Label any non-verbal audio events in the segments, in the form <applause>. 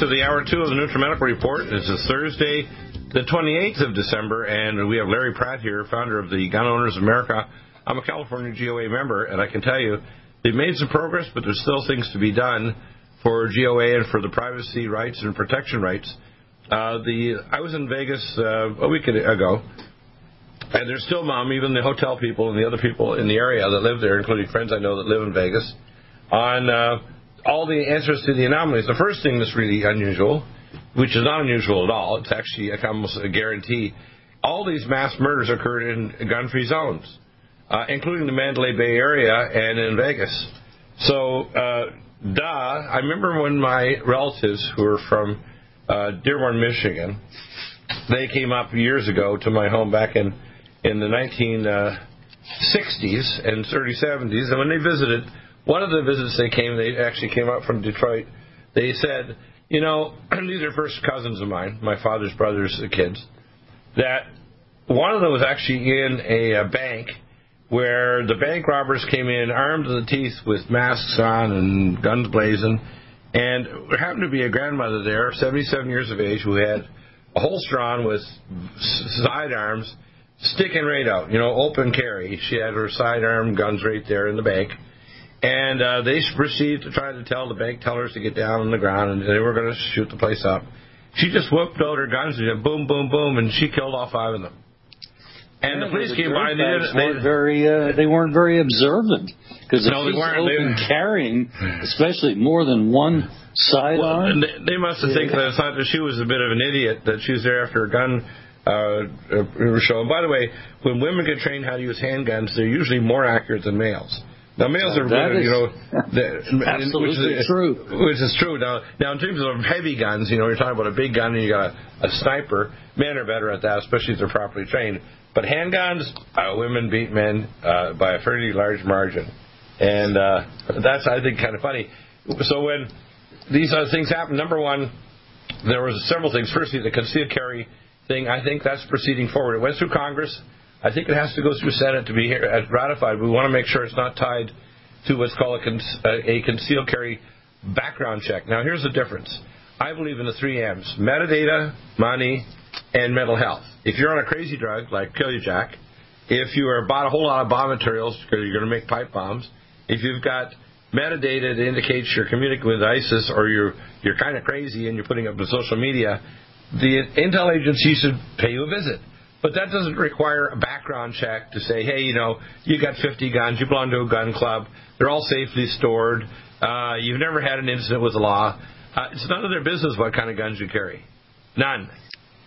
To the hour two of the NutriMedical Report. This is Thursday, the 28th of December, and we have Larry Pratt here, founder of the Gun Owners of America. I'm a California GOA member, and I can tell you they've made some progress, but there's still things to be done for GOA and for the privacy rights and protection rights. Uh, the I was in Vegas uh, a week ago, and there's still mom, even the hotel people and the other people in the area that live there, including friends I know that live in Vegas, on uh, all the answers to the anomalies. The first thing that's really unusual, which is not unusual at all, it's actually almost a guarantee. All these mass murders occurred in gun-free zones, uh, including the Mandalay Bay area and in Vegas. So, uh, duh. I remember when my relatives who were from uh, Dearborn, Michigan, they came up years ago to my home back in in the 1960s and early 70s, and when they visited, one of the visits they came, they actually came up from Detroit. They said, you know, <clears throat> these are first cousins of mine, my father's brothers' kids, that one of them was actually in a, a bank where the bank robbers came in armed to the teeth with masks on and guns blazing, and there happened to be a grandmother there, 77 years of age, who had a holster on with sidearms sticking right out, you know, open carry. She had her sidearm guns right there in the bank. And uh, they proceeded to try to tell the bank tellers to get down on the ground, and they were going to shoot the place up. She just whipped out her guns and went boom, boom, boom, and she killed all five of them. And Yeah, the police the came by and they didn't. weren't They, very uh, they weren't very observant because if No, they she's weren't. open They- carrying, especially more than one sidearm. Well, they, they must have think that thought that she was a bit of an idiot that she was there after a gun uh, uh, show. And by the way, when women get trained how to use handguns, they're usually more accurate than males. Now males are, That is you know, the- absolutely which is, true. Which is true. Now, now in terms of heavy guns, you know, you're talking about a big gun and you got a, a sniper. Men are better at that, especially if they're properly trained. But handguns, uh, women beat men uh, by a fairly large margin, and uh, that's I think kind of funny. So when these other things happen, number one, there was several things. Firstly, the concealed carry thing. I think that's proceeding forward. It went through Congress. I think it has to go through Senate to be here, uh, ratified. We want to make sure it's not tied to what's called a, con- a concealed carry background check. Now, here's the difference. I believe in the three M's: metadata, money, and mental health. If you're on a crazy drug like Jack, if you are bought a whole lot of bomb materials because you're going to make pipe bombs, if you've got metadata that indicates you're communicating with ISIS or you're you're kind of crazy and you're putting up on social media, the intel agency should pay you a visit. But that doesn't require a background check to say, hey, you know, you got 50 guns, you belong to a gun club, they're all safely stored, uh, you've never had an incident with the law. Uh, it's none of their business what kind of guns you carry. None.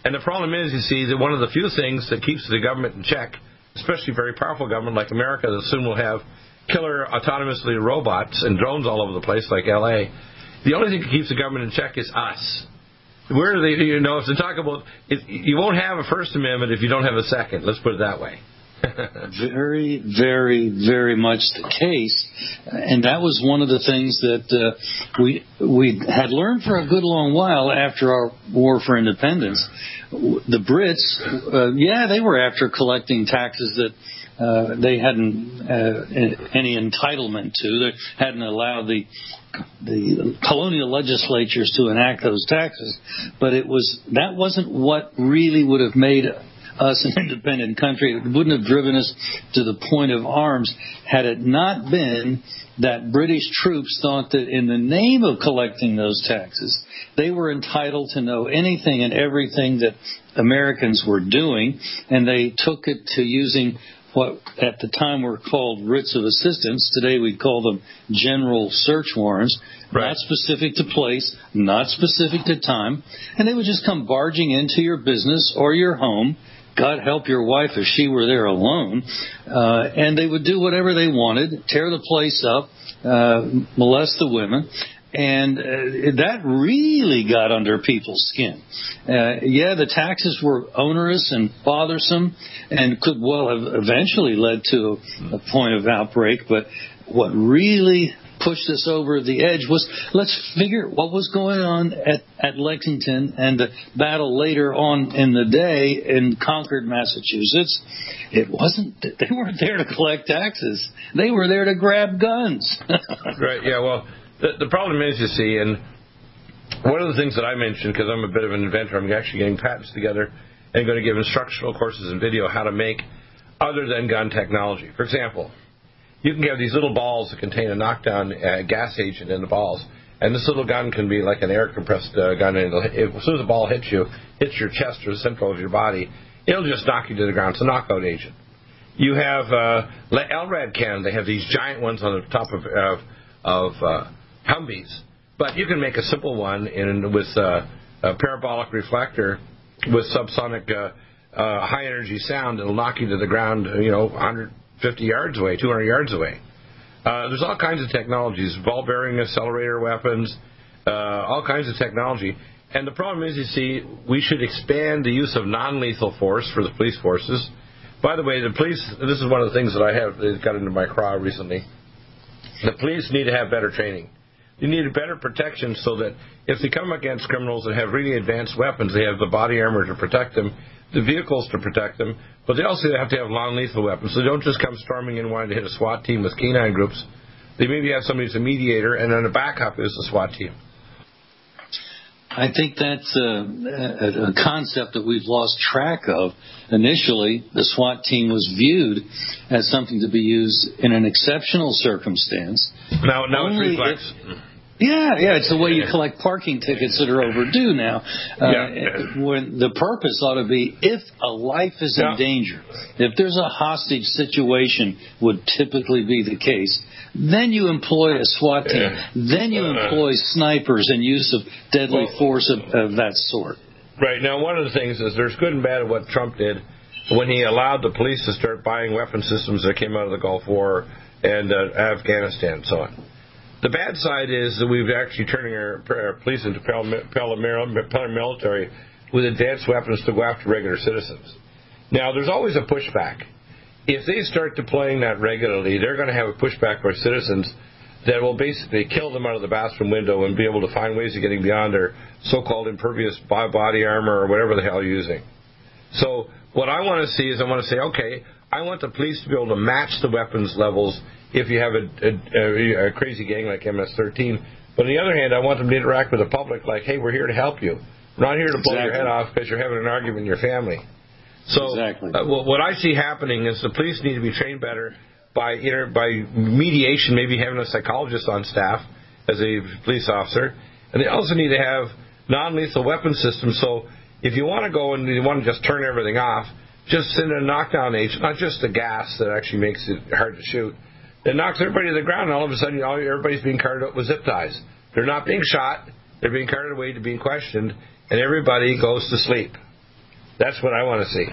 And the problem is, you see, that one of the few things that keeps the government in check, especially very powerful government like America that soon will have killer autonomously robots and drones all over the place like LA, the only thing that keeps the government in check is us. Where do they, you know, if they talk about, it, you won't have a First Amendment if you don't have a second. Let's put it that way. <laughs> very, very, very much the case, and that was one of the things that uh, we we had learned for a good long while after our war for independence. The Brits, uh, yeah, they were after collecting taxes that uh, they hadn't uh, any entitlement to. They hadn't allowed the the colonial legislatures to enact those taxes, but it was that wasn't what really would have made us an independent country. It wouldn't have driven us to the point of arms had it not been that British troops thought that in the name of collecting those taxes, they were entitled to know anything and everything that Americans were doing, and they took it to using what at the time were called writs of assistance. Today we call them general search warrants, right. not specific to place, not specific to time, and they would just come barging into your business or your home. God help your wife if she were there alone, uh, and they would do whatever they wanted, tear the place up, uh, molest the women, and uh, that really got under people's skin. Uh, yeah, the taxes were onerous and bothersome, and could well have eventually led to a, a point of outbreak. But what really pushed us over the edge was let's figure what was going on at, at Lexington and the battle later on in the day in Concord, Massachusetts. It wasn't, they weren't there to collect taxes. They were there to grab guns. <laughs> right, yeah, well, the, the problem is, you see, and one of the things that I mentioned, because I'm a bit of an inventor, I'm actually getting patents together and going to give instructional courses in video how to make other than gun technology. For example, you can have these little balls that contain a knockdown uh, gas agent in the balls, and this little gun can be like an air compressed uh, gun. And it, as soon as the ball hits you, hits your chest or the central of your body, it'll just knock you to the ground. It's a knockout agent. You have uh, LRAD cannon. They have these giant ones on the top of of, of uh, Humvees. But you can make a simple one in with uh, a parabolic reflector with subsonic uh, uh, high energy sound that'll knock you to the ground, you know, 150 yards away, 200 yards away. Uh, there's all kinds of technologies, ball bearing accelerator weapons, uh, all kinds of technology. And the problem is, you see, we should expand the use of non lethal force for the police forces. By the way, the police, this is one of the things that I have got into my craw recently. The police need to have better training. You need better protection so that if they come against criminals that have really advanced weapons, they have the body armor to protect them, the vehicles to protect them, but they also have to have non-lethal weapons. So they don't just come storming in wanting to hit a SWAT team with canine groups. They maybe have somebody who's a mediator, and then the backup is the SWAT team. I think that's a, a, a, concept that we've lost track of. Initially, the SWAT team was viewed as something to be used in an exceptional circumstance. Now, now it's reflex. If, yeah, yeah, it's the way you collect parking tickets that are overdue now. Uh, yeah. When the purpose ought to be if a life is yeah. in danger, if there's a hostage situation, would typically be the case. Then you employ a SWAT team. Yeah. Then you uh, employ snipers and use of deadly well, force of, of that sort. Right now, one of the things is there's good and bad of what Trump did when he allowed the police to start buying weapon systems that came out of the Gulf War and uh, Afghanistan and so on. The bad side is that we've actually turning our, our police into paramilitary with advanced weapons to go after regular citizens. Now, there's always a pushback. If they start deploying that regularly, they're going to have a pushback by citizens that will basically kill them out of the bathroom window and be able to find ways of getting beyond their so-called impervious body armor or whatever the hell you're using. So what I want to see is I want to say, okay, I want the police to be able to match the weapons levels if you have a, a, a crazy gang like MS-13. But on the other hand, I want them to interact with the public like, hey, we're here to help you. We're not here to blow exactly. your head off because you're having an argument in your family. So exactly. uh, what I see happening is the police need to be trained better by inter- by mediation, maybe having a psychologist on staff as a police officer, and they also need to have non-lethal weapon systems. So if you want to go and you want to just turn everything off, just send a knockdown agent, not just the gas that actually makes it hard to shoot, that knocks everybody to the ground, and all of a sudden, all, everybody's being carted up with zip ties. They're not being shot; they're being carted away to being questioned, and everybody goes to sleep. That's what I want to see.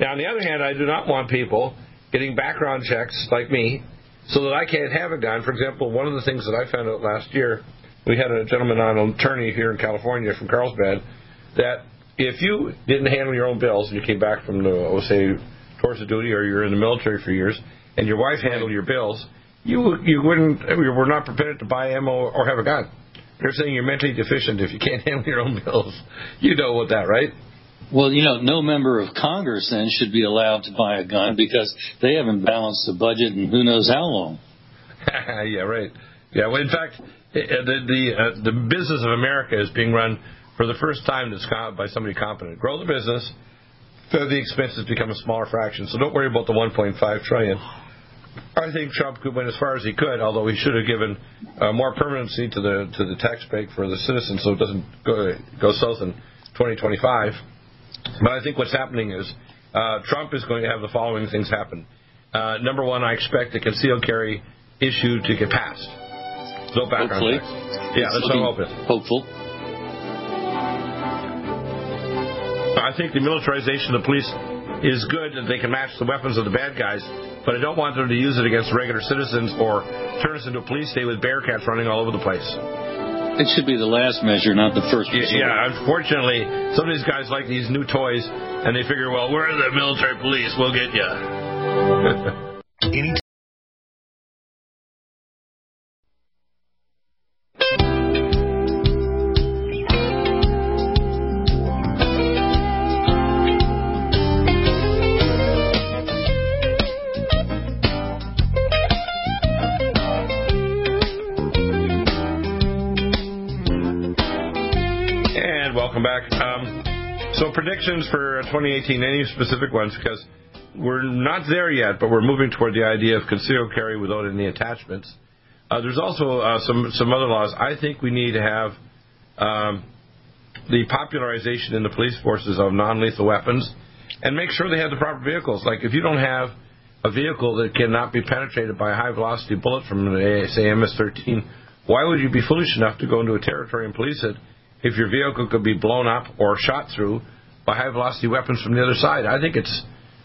Now, on the other hand, I do not want people getting background checks like me so that I can't have a gun. For example, one of the things that I found out last year, we had a gentleman on, an attorney here in California from Carlsbad, that if you didn't handle your own bills and you came back from the, say, towards of duty or you're in the military for years and your wife handled your bills, you you wouldn't you were not prepared to buy ammo or have a gun. They're saying you're mentally deficient if you can't <laughs> handle your own bills. You know what that, right? Well, you know, no member of Congress then should be allowed to buy a gun because they haven't balanced the budget in who knows how long. <laughs> yeah, right. Yeah, well, in fact, the the uh, the business of America is being run for the first time by somebody competent. Grow the business, so the expenses become a smaller fraction. So don't worry about the 1.5 trillion. I think Trump could win as far as he could, although he should have given uh, more permanency to the to the tax break for the citizens, so it doesn't go, go south in 2025. But I think what's happening is uh, Trump is going to have the following things happen. Uh, number one, I expect the concealed carry issue to get passed. No background Hopefully. checks. Yeah, that's what I'm hoping. Hopeful. I think the militarization of the police is good that they can match the weapons of the bad guys, but I don't want them to use it against regular citizens or turn us into a police state with bearcats running all over the place. It should be the last measure, not the first. Yeah, yeah, unfortunately, some of these guys like these new toys, and they figure, well, we're the military police, we'll get you. <laughs> predictions for 2018? Any specific ones? Because we're not there yet, but we're moving toward the idea of concealed carry without any attachments. Uh, there's also uh, some some other laws. I think we need to have um, the popularization in the police forces of non-lethal weapons, and make sure they have the proper vehicles. Like if you don't have a vehicle that cannot be penetrated by a high-velocity bullet from, say, MS-13, why would you be foolish enough to go into a territory and police it if your vehicle could be blown up or shot through by high velocity weapons from the other side. I think it's.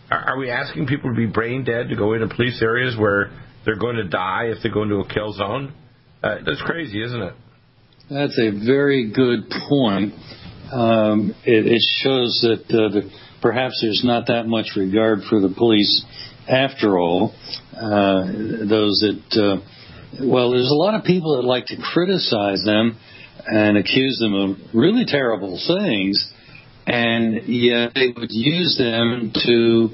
Are we asking people to be brain dead to go into police areas where they're going to die if they go into a kill zone? Uh, that's crazy, isn't it? That's a very good point. Um, it, it, shows that uh, the, perhaps there's not that much regard for the police after all. Uh, those that, uh, well, there's a lot of people that like to criticize them and accuse them of really terrible things and yet they would use them to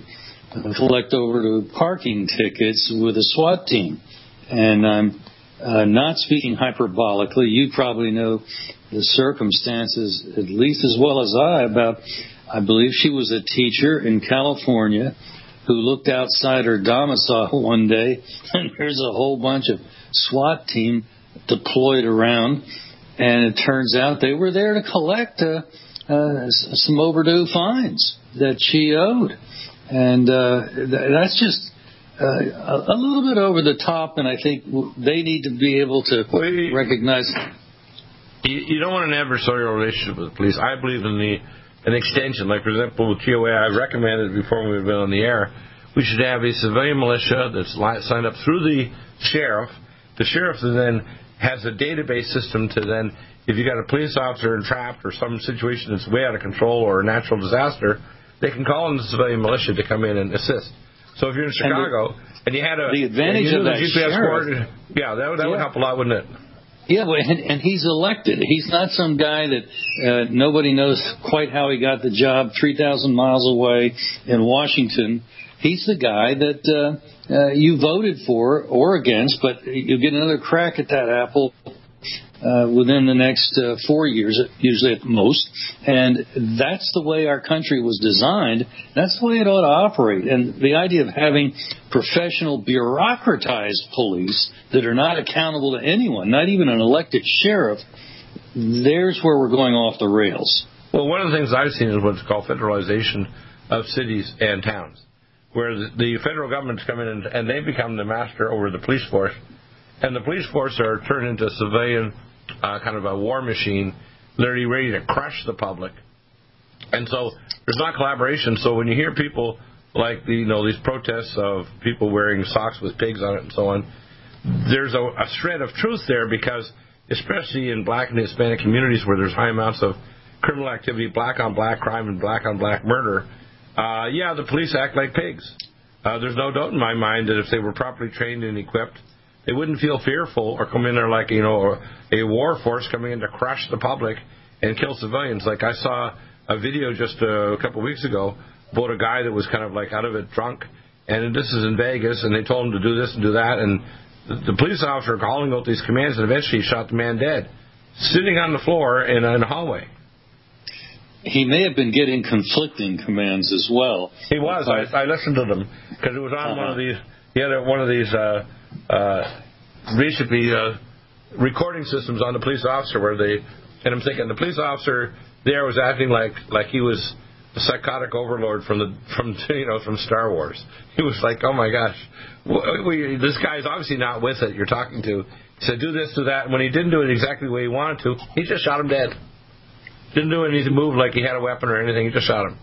collect over to parking tickets with a SWAT team. And I'm uh, not speaking hyperbolically. You probably know the circumstances at least as well as I about. I believe she was a teacher in California who looked outside her domicile <laughs> one day, and there's a whole bunch of SWAT team deployed around, and it turns out they were there to collect a uh, some overdue fines that she owed, and uh, that's just uh, a little bit over the top. And I think they need to be able to recognize. You, don't want an adversarial relationship with the police. I believe in the an extension. Like for example, with GOA, I recommended before we've been on the air, we should have a civilian militia that's signed up through the sheriff. The sheriff then has a database system to then if you got a police officer entrapped or some situation that's way out of control or a natural disaster, they can call in the civilian militia to come in and assist. So if you're in Chicago and, the, and you had a the advantage of that GPS sheriff, yeah, that would, that yeah. would help a lot, wouldn't it? Yeah, and, and he's elected. He's not some guy that uh, nobody knows quite how he got the job, three thousand miles away in Washington. He's the guy that uh, uh, you voted for or against, but you'll get another crack at that apple uh, within the next uh, four years, usually at most. And that's the way our country was designed. That's the way it ought to operate. And the idea of having professional, bureaucratized police that are not accountable to anyone, not even an elected sheriff, there's where we're going off the rails. Well, one of the things I've seen is what's called federalization of cities and towns, where the federal government's come in and, and they become the master over the police force and the police force are turned into a civilian uh, kind of a war machine, literally ready to crush the public. And so there's not collaboration. So when you hear people like the, you know these protests of people wearing socks with pigs on it and so on, there's a, a shred of truth there because especially in black and Hispanic communities where there's high amounts of criminal activity, black on black crime, and black on black murder, Uh, yeah, the police act like pigs. Uh, there's no doubt in my mind that if they were properly trained and equipped, they wouldn't feel fearful or come in there like you know a war force coming in to crush the public and kill civilians. Like I saw a video just uh, a couple of weeks ago about a guy that was kind of like out of it drunk, and this is in Vegas, and they told him to do this and do that, and the, police officer calling out these commands, and eventually he shot the man dead, sitting on the floor in a hallway. He may have been getting conflicting commands as well. He was. I, I listened to them because it was on uh-huh. one of these. He had a, one of these uh, uh, basically uh, recording systems on the police officer where they. And I'm thinking the police officer there was acting like like he was a psychotic overlord from the from <laughs> you know from Star Wars. He was like, oh my gosh, we, this guy's obviously not with it. You're talking to. He said, do this, do that. And when he didn't do it exactly the way he wanted to, he just shot him dead. Didn't do anything, move like he had a weapon or anything. He just shot him.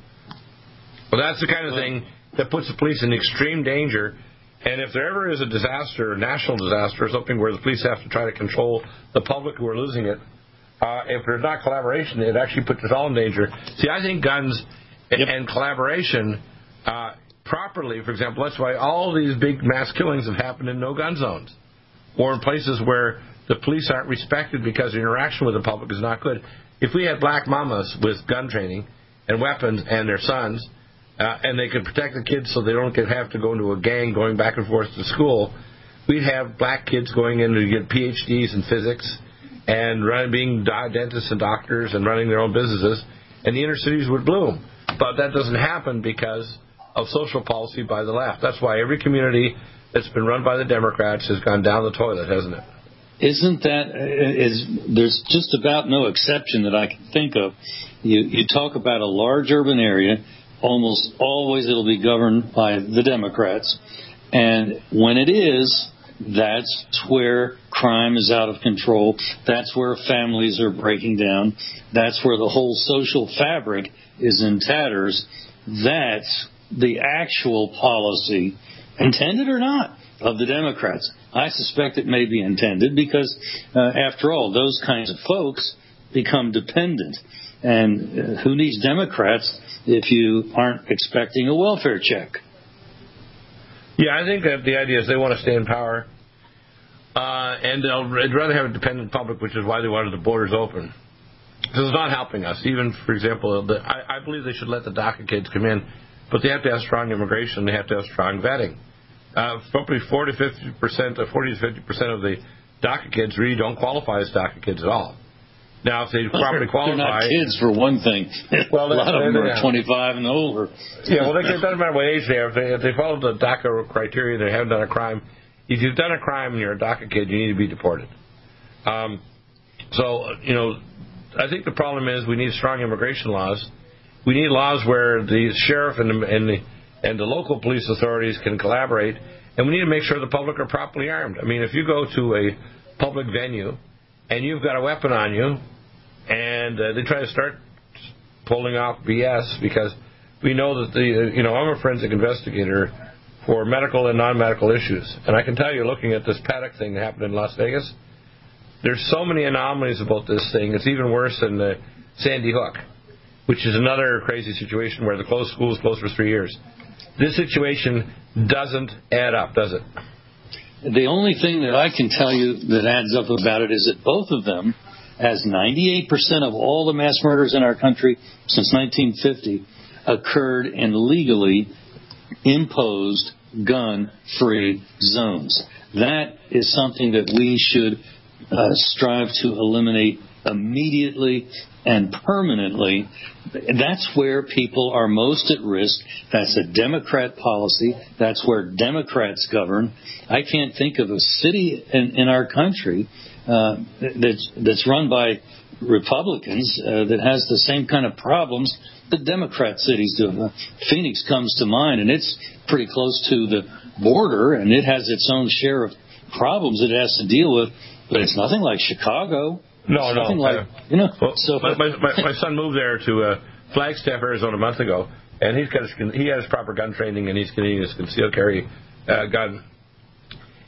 Well, that's the kind of thing that puts the police in extreme danger. And if there ever is a disaster, a national disaster, or something where the police have to try to control the public who are losing it, uh, if there's not collaboration, it actually puts us all in danger. See, I think guns yep. and collaboration uh, properly, for example, that's why all these big mass killings have happened in no gun zones or in places where the police aren't respected because the interaction with the public is not good. If we had black mamas with gun training and weapons and their sons, uh, and they could protect the kids so they don't get, have to go into a gang going back and forth to school, we'd have black kids going in to get PhDs in physics and run, being dentists and doctors and running their own businesses, and the inner cities would bloom. But that doesn't happen because of social policy by the left. That's why every community that's been run by the Democrats has gone down the toilet, hasn't it? Isn't that is there's just about no exception that I can think of. You you talk about a large urban area, almost always it'll be governed by the Democrats, and when it is, that's where crime is out of control. That's where families are breaking down. That's where the whole social fabric is in tatters. That's the actual policy, intended or not, of the Democrats. I suspect it may be intended because, uh, after all, those kinds of folks become dependent. And uh, who needs Democrats if you aren't expecting a welfare check? Yeah, I think that the idea is they want to stay in power, uh, and they'd rather have a dependent public, which is why they wanted the borders open. This is not helping us. Even, for example, the, I, I believe they should let the DACA kids come in, but they have to have strong immigration. They have to have strong vetting uh, probably 40 to 50 percent, 40 to 50 percent of the DACA kids really don't qualify as DACA kids at all. Now, if they <laughs> properly qualify, they're not kids for one thing. Well, a lot of them are 25 and older. Yeah, well, it doesn't matter what age they are. If they, if they follow the DACA criteria, they haven't done a crime. If you've done a crime and you're a DACA kid, you need to be deported. Um, so, you know, I think the problem is we need strong immigration laws. We need laws where the sheriff and the, and the and the local police authorities can collaborate. And we need to make sure the public are properly armed. I mean, if you go to a public venue and you've got a weapon on you, and uh, they try to start pulling off BS because we know that the you know I'm a forensic investigator for medical and non-medical issues, and I can tell you, looking at this Paddock thing that happened in Las Vegas, there's so many anomalies about this thing. It's even worse than the Sandy Hook, which is another crazy situation where the closed schools closed for three years. This situation doesn't add up, does it? The only thing that I can tell you that adds up about it is that both of them, as 98% of all the mass murders in our country since 1950, occurred in legally imposed gun free zones. That is something that we should uh, strive to eliminate immediately and permanently, that's where people are most at risk. That's a Democrat policy. That's where Democrats govern. I can't think of a city in, in our country uh, that's, that's run by Republicans uh, that has the same kind of problems that Democrat cities do. Uh, Phoenix comes to mind, and it's pretty close to the border, and it has its own share of problems it has to deal with, but it's nothing like Chicago. No, no. Like, you know, well, so my, my, my, son moved there to uh, Flagstaff, Arizona, a month ago, and he's got his, he has proper gun training, and he's getting his concealed carry uh, gun.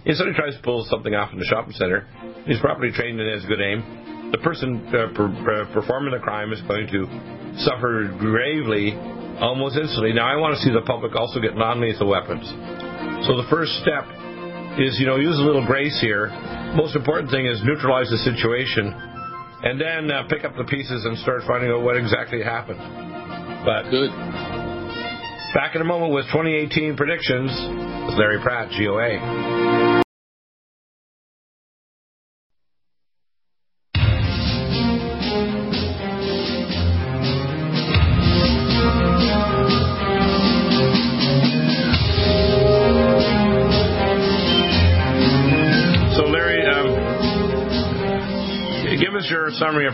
And so he tries to pull something off in the shopping center. He's properly trained and has good aim. The person uh, per, uh, performing the crime is going to suffer gravely almost instantly. Now, I want to see the public also get non lethal weapons. So the first step is, you know, use a little grace here. Most important thing is neutralize the situation and then uh, pick up the pieces and start finding out what exactly happened. But Good. back in a moment with 2018 predictions Larry Pratt, GOA.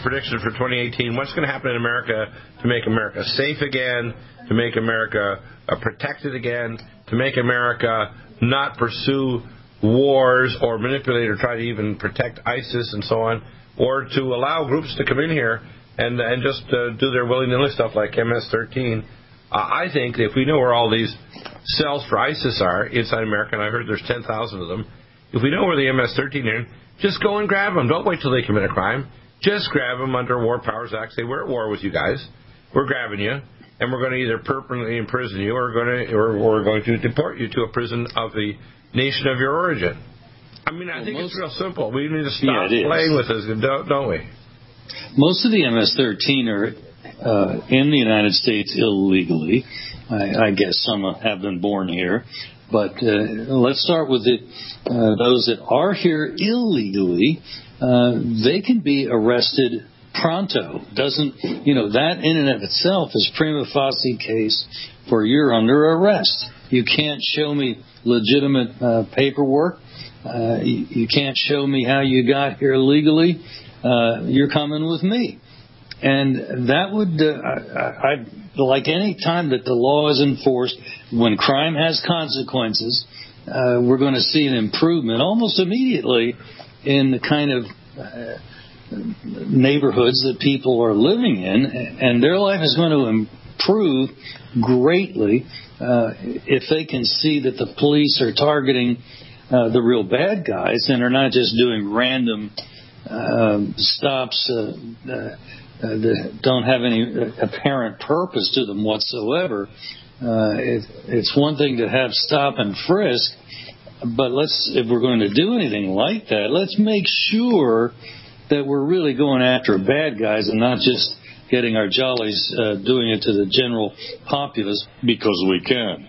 Predictions for 2018. What's going to happen in America to make America safe again, to make America uh, protected again, to make America not pursue wars or manipulate or try to even protect ISIS and so on, or to allow groups to come in here and and just uh, do their willy nilly stuff like MS-13. Uh, I think if we know where all these cells for ISIS are inside America, and I heard there's 10,000 of them, if we know where the MS-13 are, just go and grab them. Don't wait till they commit a crime. Just grab them under War Powers Act. Say we're at war with you guys. We're grabbing you, and we're going to either permanently imprison you, or we're going to, or, we're going to deport you to a prison of the nation of your origin. I mean, I Well, think it's real simple. We need to stop Yeah, playing with this, don't, don't we? Most of the MS-13 are uh, in the United States illegally. I, I guess some have been born here, but uh, let's start with the, uh, those that are here illegally. Uh, they can be arrested pronto. Doesn't you know that in and of itself is prima facie case for you're under arrest. You can't show me legitimate uh, paperwork. Uh, you, you can't show me how you got here legally. Uh, you're coming with me. And that would, uh, I, I, like any time that the law is enforced, when crime has consequences, uh, we're going to see an improvement almost immediately in the kind of uh, neighborhoods that people are living in, and their life is going to improve greatly uh, if they can see that the police are targeting uh, the real bad guys and are not just doing random um, stops uh, uh, uh, that don't have any apparent purpose to them whatsoever. Uh, it, it's one thing to have stop and frisk, but let's if we're going to do anything like that, let's make sure that we're really going after bad guys and not just getting our jollies uh, doing it to the general populace because we can.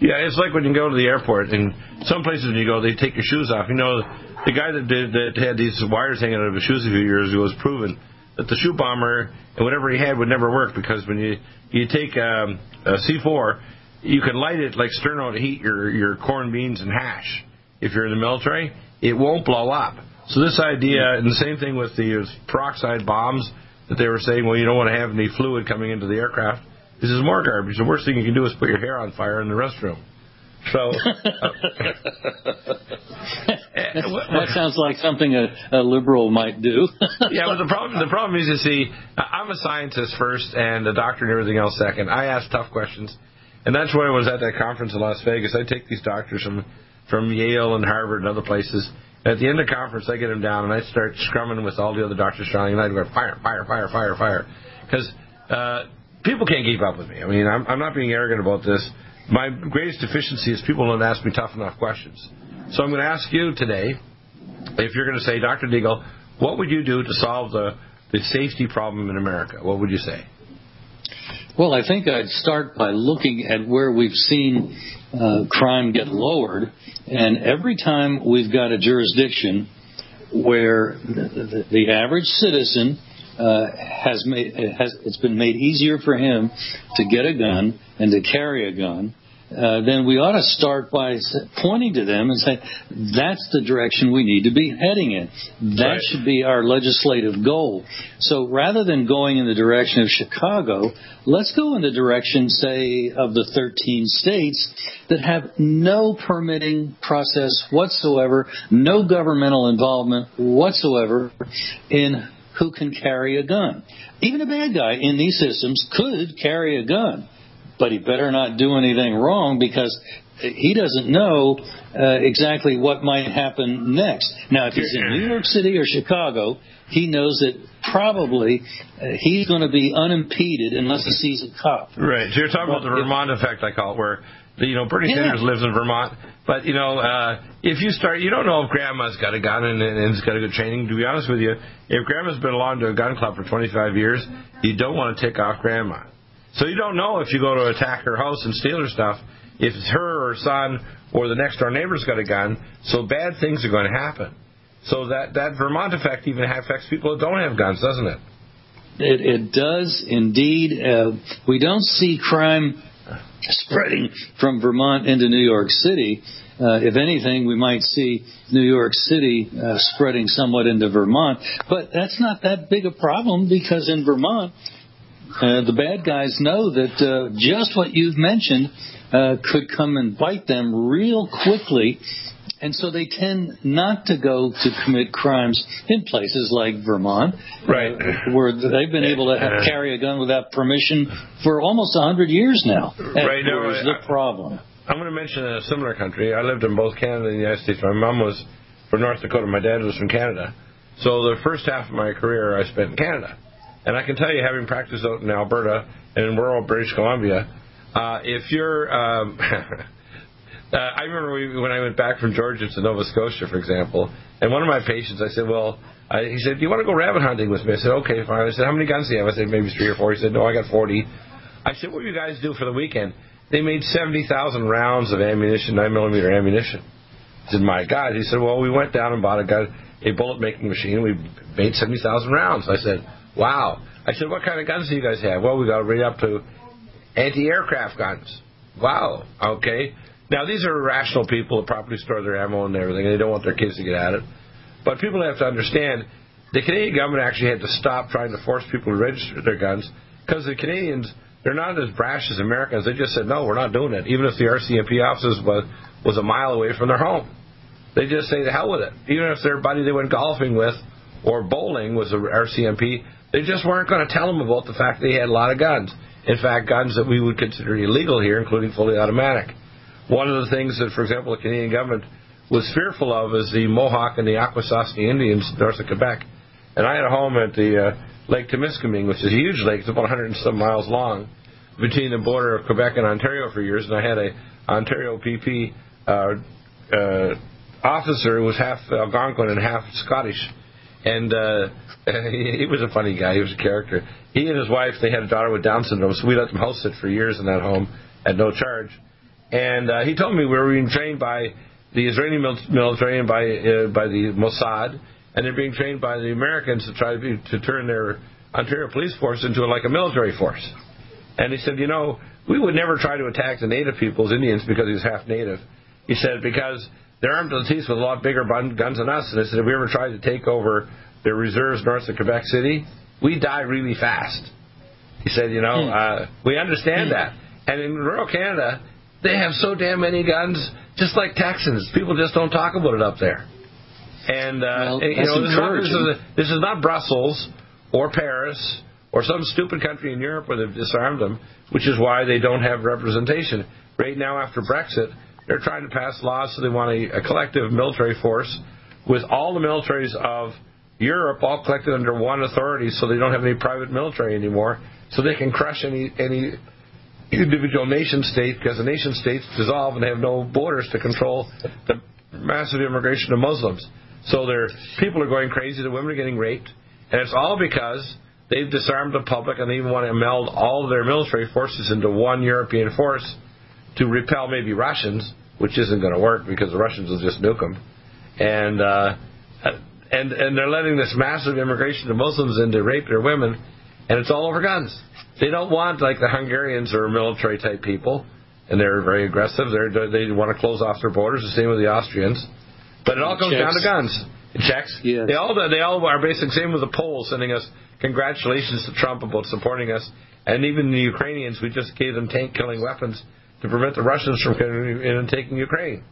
Yeah, it's like when you go to the airport, and some places when you go, they take your shoes off. You know, the guy that did that had these wires hanging out of his shoes a few years ago was proven that the shoe bomber and whatever he had would never work because when you you take um, a C4, you can light it like sterno to heat your your corn, beans and hash. If you're in the military, it won't blow up. So this idea, and the same thing with the peroxide bombs that they were saying, well, you don't want to have any fluid coming into the aircraft. This is more garbage. The worst thing you can do is put your hair on fire in the restroom. So, uh, <laughs> that sounds like something a, a liberal might do. <laughs> yeah, but the problem the problem is, you see, I'm a scientist first and a doctor and everything else second. I ask tough questions, and that's why I was at that conference in Las Vegas. I take these doctors from from Yale and Harvard and other places. At the end of the conference, I get them down and I start scrumming with all the other doctors surrounding, and I go fire, fire, fire, fire, fire, because uh, people can't keep up with me. I mean, I'm, I'm not being arrogant about this. My greatest deficiency is people don't ask me tough enough questions. So I'm going to ask you today, if you're going to say, Dr. Deagle, what would you do to solve the, the safety problem in America? What would you say? Well, I think I'd start by looking at where we've seen uh, crime get lowered, and every time we've got a jurisdiction where the, the, the average citizen uh, has made has it's been made easier for him to get a gun and to carry a gun. Uh, then we ought to start by pointing to them and say, that's the direction we need to be heading in. That Right. should be our legislative goal. So rather than going in the direction of Chicago, let's go in the direction, say, of the 13 states that have no permitting process whatsoever, no governmental involvement whatsoever in who can carry a gun. Even a bad guy in these systems could carry a gun. But he better not do anything wrong because he doesn't know uh, exactly what might happen next. Now, if he's in New York City or Chicago, he knows that probably uh, he's going to be unimpeded unless he sees a cop. Right. So you're talking about the Vermont effect, I call it, where you know Bernie yeah. Sanders lives in Vermont, but you know uh, if you start, you don't know if Grandma's got a gun and, and has got a good training. To be honest with you, if Grandma's been along to a gun club for 25 years, you don't want to tick off Grandma. So you don't know if you go to attack her house and steal her stuff, if it's her or son or the next door neighbor's got a gun. So bad things are going to happen. So that that Vermont effect even affects people that don't have guns, doesn't it? It, it does indeed. Uh, we don't see crime spreading from Vermont into New York City. Uh, if anything, we might see New York City uh, spreading somewhat into Vermont, but that's not that big a problem because in Vermont, uh, the bad guys know that uh, just what you've mentioned uh, could come and bite them real quickly. And so they tend not to go to commit crimes in places like Vermont, right. uh, where they've been able to have, carry a gun without permission for almost a hundred years now. Right now, where's the problem? I'm going to mention a similar country. I lived in both Canada and the United States. My mom was from North Dakota. My dad was from Canada. So the first half of my career I spent in Canada. And I can tell you, having practiced out in Alberta and in rural British Columbia, uh, if you're, um, <laughs> uh, I remember we, when I went back from Georgia to Nova Scotia, for example, and one of my patients, I said, well, I, he said, do you want to go rabbit hunting with me? I said, okay, fine. I said, how many guns do you have? I said, maybe three or four. He said, no, I got 40. I said, what do you guys do for the weekend? They made 70,000 rounds of ammunition, 9 millimeter ammunition. I said, my God. He said, well, we went down and bought a gun, a bullet making machine. We made 70,000 rounds. I said, Wow. I said, what kind of guns do you guys have? Well, we got right up to anti-aircraft guns. Wow. Okay. Now, these are rational people that properly store their ammo and everything, and they don't want their kids to get at it. But people have to understand the Canadian government actually had to stop trying to force people to register their guns because the Canadians, they're not as brash as Americans. They just said, no, we're not doing it, even if the RCMP offices was, was a mile away from their home. They just say, the hell with it. Even if their buddy they went golfing with or bowling was a RCMP, they just weren't going to tell them about the fact they had a lot of guns. In fact, guns that we would consider illegal here, including fully automatic. One of the things that, for example, the Canadian government was fearful of is the Mohawk and the Akwesasne Indians north of Quebec. And I had a home at the uh, Lake Temiskaming, which is a huge lake. It's about 100 and some miles long between the border of Quebec and Ontario for years. And I had a Ontario PP uh, uh, officer who was half Algonquin and half Scottish. And uh, <laughs> he was a funny guy. He was a character. He and his wife, they had a daughter with Down syndrome, so we let them house sit for years in that home at no charge. And uh, he told me we were being trained by the Israeli military and by uh, by the Mossad, and they're being trained by the Americans to try to, be, to turn their Ontario police force into like a military force. And he said, you know, we would never try to attack the native peoples, Indians, because he's half native. He said because they're armed to the teeth with a lot bigger guns than us. And he said if we ever tried to take over their reserves north of Quebec City, we die really fast. He said, you know, hmm. uh, we understand hmm. that. And in rural Canada, they have so damn many guns, just like Texans. People just don't talk about it up there. And, uh, well, you know, this is, not, this, is, this is not Brussels or Paris or some stupid country in Europe where they've disarmed them, which is why they don't have representation. Right now, after Brexit, they're trying to pass laws so they want a, a collective military force with all the militaries of Europe all collected under one authority, so they don't have any private military anymore, so they can crush any any individual nation state because the nation states dissolve and they have no borders to control the massive immigration of Muslims. So their people are going crazy, the women are getting raped, and it's all because they've disarmed the public and they even want to meld all their military forces into one European force to repel maybe Russians, which isn't going to work because the Russians will just nuke them. And uh, and and they're letting this massive immigration of Muslims in to rape their women, and it's all over guns. They don't want like the Hungarians or military type people, and they're very aggressive. They're, they want to close off their borders. The same with the Austrians, but it all comes down to guns. checks. Yes. They all they all are basically same with the Poles sending us congratulations to Trump about supporting us, and even the Ukrainians. We just gave them tank killing weapons to prevent the Russians from coming in and taking Ukraine.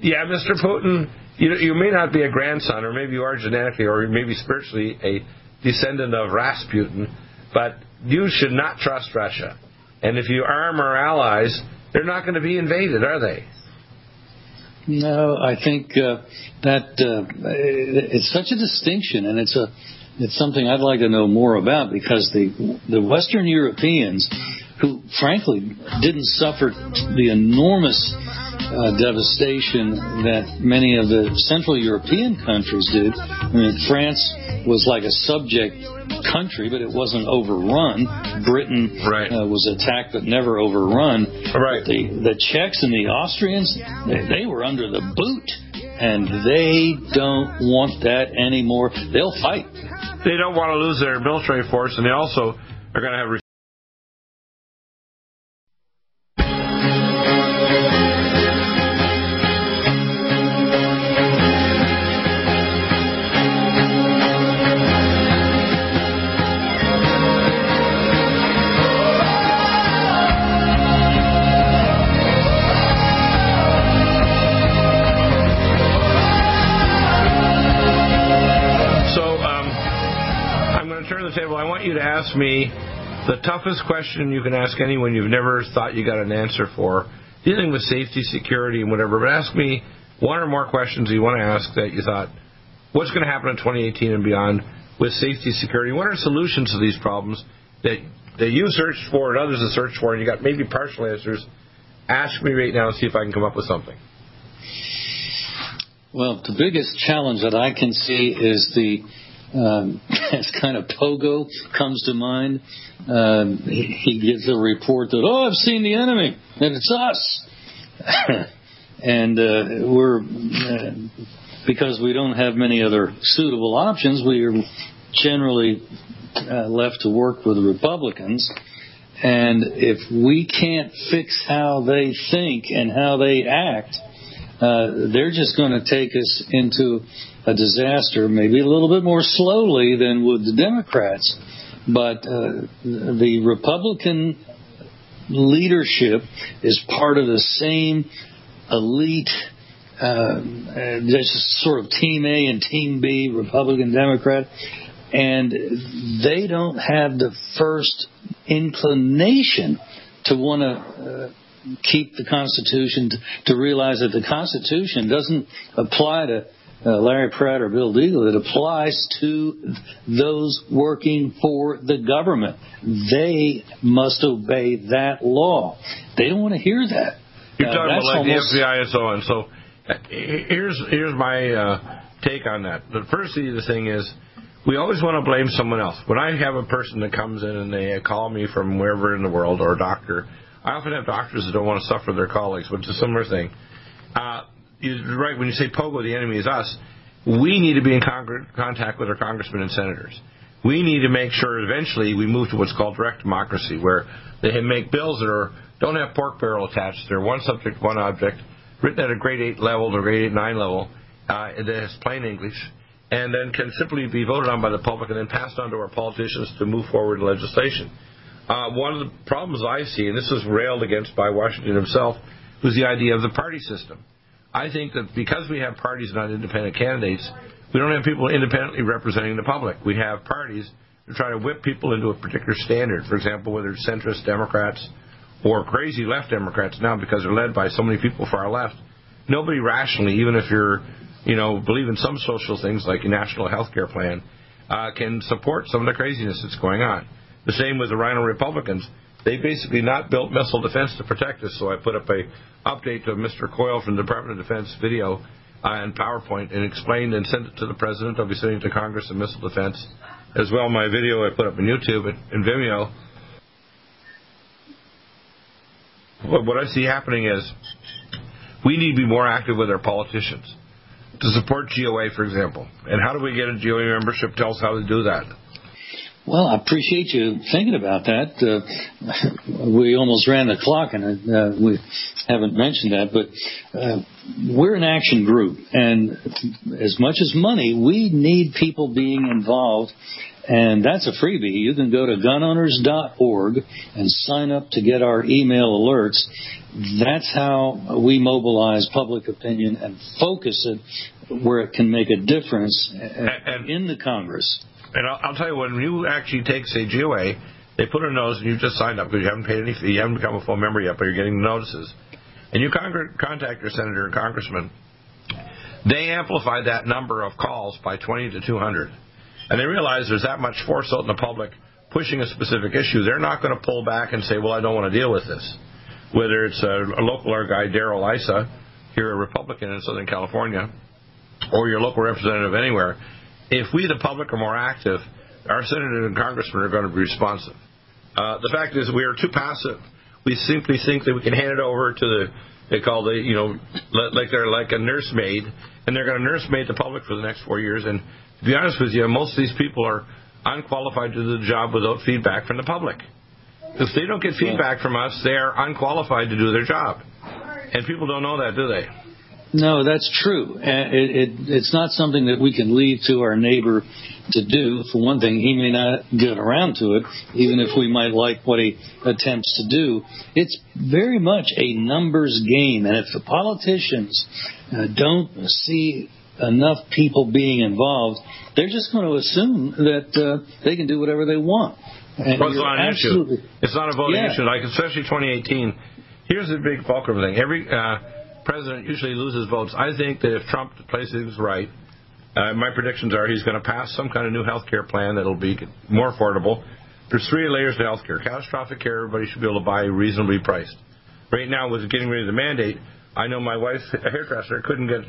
Yeah, Mr. Putin, you, you may not be a grandson, or maybe you are genetically, or maybe spiritually a descendant of Rasputin, but you should not trust Russia. And if you arm our allies, they're not going to be invaded, are they? No, I think uh, that uh, it's such a distinction, and it's a it's something I'd like to know more about because the the Western Europeans, who frankly didn't suffer the enormous uh, devastation that many of the Central European countries did. I mean, France was like a subject country, but it wasn't overrun. Britain right. uh, was attacked, but never overrun. Right. The the Czechs and the Austrians, they, they were under the boot, and they don't want that anymore. They'll fight. They don't want to lose their military force, and they also are going to have you to ask me the toughest question you can ask anyone you've never thought you got an answer for, dealing with safety, security, and whatever. But ask me one or more questions you want to ask that you thought, what's going to happen in 2018 and beyond with safety, security? What are solutions to these problems that that you searched for and others have searched for, and you got maybe partial answers? Ask me right now and see if I can come up with something. Well, the biggest challenge that I can see is the um, <laughs> as kind of Pogo comes to mind. Um, he, gives a report that, oh, I've seen the enemy, and it's us. <laughs> and uh, we're, uh, because we don't have many other suitable options, we are generally uh, left to work with the Republicans. And if we can't fix how they think and how they act, uh, they're just going to take us into a disaster, maybe a little bit more slowly than would the Democrats. But uh, the Republican leadership is part of the same elite, uh, just sort of Team A and Team B, Republican, Democrat, and they don't have the first inclination to want to. Keep the Constitution, to, realize that the Constitution doesn't apply to uh, Larry Pratt or Bill Deagle, it applies to those working for the government. They must obey that law. They don't want to hear that. You're uh, talking about like almost... the FBI and so on. So uh, here's here's my uh, take on that. The first thing is we always want to blame someone else. When I have a person that comes in and they call me from wherever in the world or a doctor, I often have doctors that don't want to suffer their colleagues, which is a similar thing. Uh, you're right when you say Pogo, the enemy is us. We need to be in con- contact with our congressmen and senators. We need to make sure eventually we move to what's called direct democracy, where they make bills that are don't have pork barrel attached. They're one subject, one object, written at a grade eight level or grade eight nine level uh, that has plain English, and then can simply be voted on by the public and then passed on to our politicians to move forward legislation. Uh, one of the problems I see, and this is railed against by Washington himself, was the idea of the party system. I think that because we have parties, not independent candidates, we don't have people independently representing the public. We have parties to try to whip people into a particular standard. For example, whether it's centrist Democrats or crazy left Democrats now because they're led by so many people far left. Nobody rationally, even if you're, you know, believe in some social things like a national health care plan, uh, can support some of the craziness that's going on. The same with the Rhino Republicans they basically not built missile defense to protect us. So I put up a update to Mr. Coyle from the Department of Defense video uh, and PowerPoint and explained and sent it to the president. I'll be sending it to Congress and missile defense as well. My video I put up on YouTube and Vimeo. What I see happening is we need to be more active with our politicians to support GOA, for example. And how do we get a GOA membership? Tell us how to do that. Well, I appreciate you thinking about that. Uh, we almost ran the clock, and uh, we haven't mentioned that, but uh, we're an action group, and as much as money, we need people being involved. And that's a freebie. You can go to gunowners.org and sign up to get our email alerts. That's how we mobilize public opinion and focus it where it can make a difference in the Congress. And I'll, I'll tell you, when you actually take, say, GOA, They put a notice, and you just signed up because you haven't paid any fee, you haven't become a full member yet, but you're getting notices. And you con- contact your senator and congressman. They amplify that number of calls by 20 to 200. And they realize there's that much force out in the public pushing a specific issue. They're not going to pull back and say, well, I don't want to deal with this. Whether it's a, a local our guy, Darrell Issa, here a Republican in Southern California, or your local representative anywhere, if we, the public, are more active, our senators and congressmen are going to be responsive. Uh, the fact is, we are too passive. We simply think that we can hand it over to the they call the you know like they're like a nursemaid, and they're going to nursemaid the public for the next four years. And to be honest with you, most of these people are unqualified to do the job without feedback from the public. If they don't get feedback from us, they are unqualified to do their job. And people don't know that, do they? No, that's true. It, it, it's not something that we can leave to our neighbor to do. For one thing, he may not get around to it, even if we might like what he attempts to do. It's very much a numbers game, and if the politicians uh, don't see enough people being involved, they're just going to assume that uh, they can do whatever they want. And well, it's not an issue. It's not a voting yeah. issue. Like especially 2018. Here's the big fulcrum thing. Every uh, president usually loses votes. I think that if Trump plays things right, uh, my predictions are he's going to pass some kind of new health care plan that'll be more affordable. There's three layers to health care. Catastrophic care, everybody should be able to buy reasonably priced. Right now, with getting rid of the mandate, I know my wife, a <laughs> hairdresser, couldn't get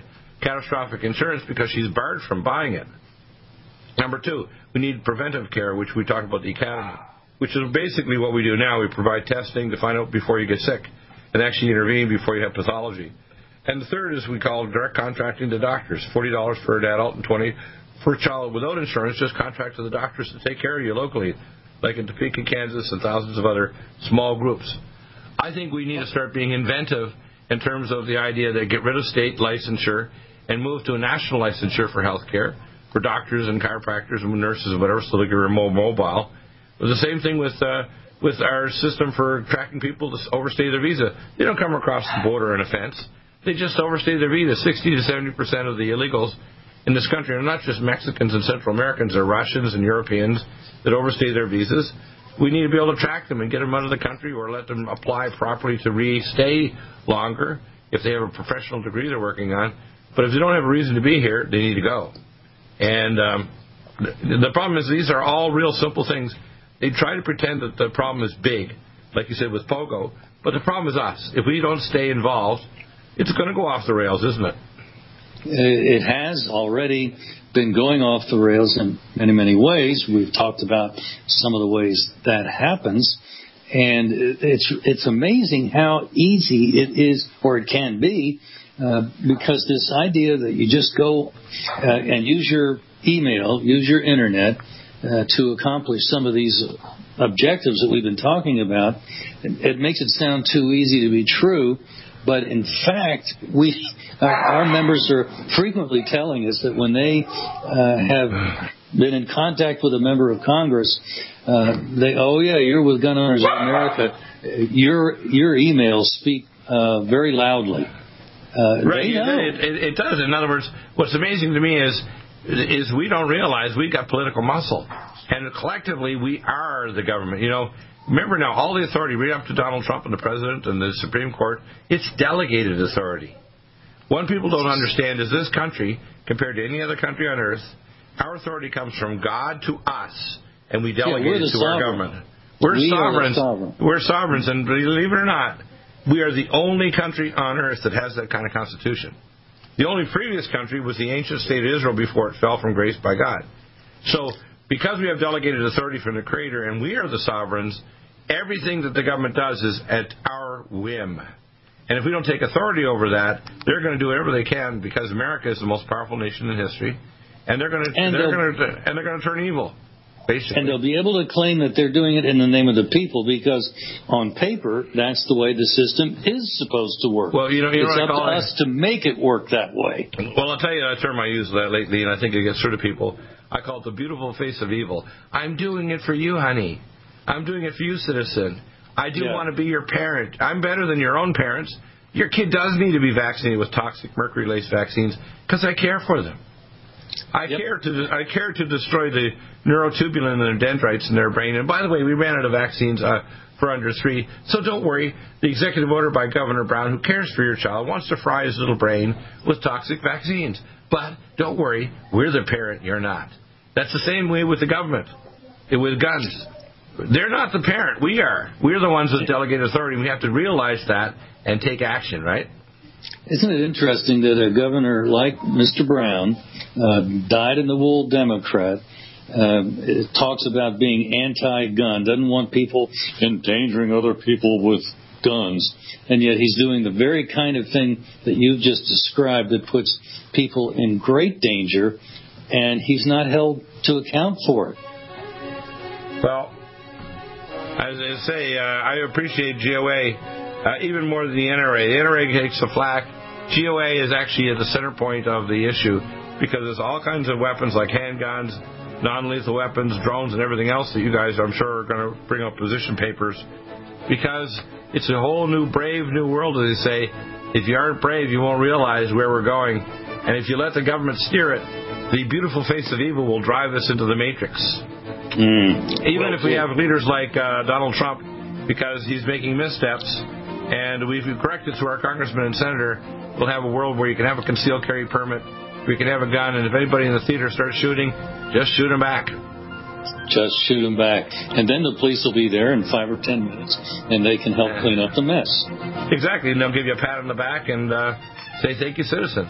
catastrophic insurance because she's barred from buying it. Number two, we need preventive care, which we talk about the academy, which is basically what we do now. We provide testing to find out before you get sick and actually intervene before you have pathology. And the third is we call direct contracting to doctors. Forty dollars for an adult and twenty for a child without insurance. Just contract to the doctors to take care of you locally, like in Topeka, Kansas, and thousands of other small groups. I think we need to start being inventive in terms of the idea that get rid of state licensure and move to a national licensure for health care for doctors and chiropractors and nurses and whatever, so they can remote mobile. But the same thing with uh, with our system for tracking people to overstay their visa. They don't come across the border and offense. They just overstay their visa. 60 to 70 percent of the illegals in this country are not just Mexicans and Central Americans, they're Russians and Europeans that overstay their visas. We need to be able to track them and get them out of the country or let them apply properly to re-stay longer if they have a professional degree they're working on. But if they don't have a reason to be here, they need to go. And um, the problem is these are all real simple things. They try to pretend that the problem is big, like you said with Pogo, but the problem is us. If we don't stay involved, it's going to go off the rails, isn't it? It has already been going off the rails in many, many ways. We've talked about some of the ways that happens. And it's, it's amazing how easy it is, or it can be, uh, because this idea that you just go uh, and use your email, use your internet uh, to accomplish some of these objectives that we've been talking about, it, it makes it sound too easy to be true. But in fact, we our, our members are frequently telling us that when they uh, have been in contact with a member of Congress, uh, they oh yeah, you're with Gun Owners of America. Your your emails speak uh, very loudly. Uh, right, it, it, it, does. In other words, what's amazing to me is is we don't realize we've got political muscle, and collectively we are the government. You know, remember now, all the authority, right up to Donald Trump and the president and the Supreme Court, it's delegated authority. One people don't understand is this country, compared to any other country on earth, our authority comes from God to us, and we delegate yeah, it to sovereign. our government. We're we sovereigns. Sovereign. We're sovereigns, and believe it or not, we are the only country on earth that has that kind of constitution. The only previous country was the ancient state of Israel before it fell from grace by God. So, because we have delegated authority from the Creator and we are the sovereigns, everything that the government does is at our whim. And if we don't take authority over that, they're going to do whatever they can because America is the most powerful nation in history, and they're going to and they're going to and they're going to turn evil. Basically. And they'll be able to claim that they're doing it in the name of the people because on paper, that's the way the system is supposed to work. Well, you know, you it's know up to it? us to make it work that way. Well, I'll tell you a term I use that lately, and I think it gets through to people. I call it the beautiful face of evil. I'm doing it for you, honey. I'm doing it for you, citizen. I do yeah. want to be your parent. I'm better than your own parents. Your kid does need to be vaccinated with toxic mercury laced vaccines because I care for them. I yep. care to I care to destroy the neurotubulin and the dendrites in their brain. And by the way, we ran out of vaccines uh, for under three, so don't worry. The executive order by Governor Brown, who cares for your child, wants to fry his little brain with toxic vaccines. But don't worry, we're the parent, you're not. That's the same way with the government, with guns. They're not the parent, we are. We're the ones with delegated authority. We have to realize that and take action, right? Isn't it interesting that a governor like Mr. Brown, uh, dyed in the wool Democrat, uh, talks about being anti-gun, doesn't want people endangering other people with guns, and yet he's doing the very kind of thing that you've just described that puts people in great danger, and he's not held to account for it. Well, as I say, uh, I appreciate GOA uh, even more than the NRA. The NRA takes the flack. GOA is actually at the center point of the issue because there's all kinds of weapons like handguns, non-lethal weapons, drones, and everything else that you guys, I'm sure, are going to bring up position papers because it's a whole new brave new world, as they say. If you aren't brave, you won't realize where we're going. And if you let the government steer it, the beautiful face of evil will drive us into the matrix. Mm. Even well, if we have leaders like uh, Donald Trump, because he's making missteps, and we've corrected to our congressman and senator, we'll have a world where you can have a concealed carry permit, we can have a gun, and if anybody in the theater starts shooting, just shoot them back. Just shoot them back. And then the police will be there in five or ten minutes, and they can help clean up the mess. Exactly, and they'll give you a pat on the back and uh, say, thank you, citizen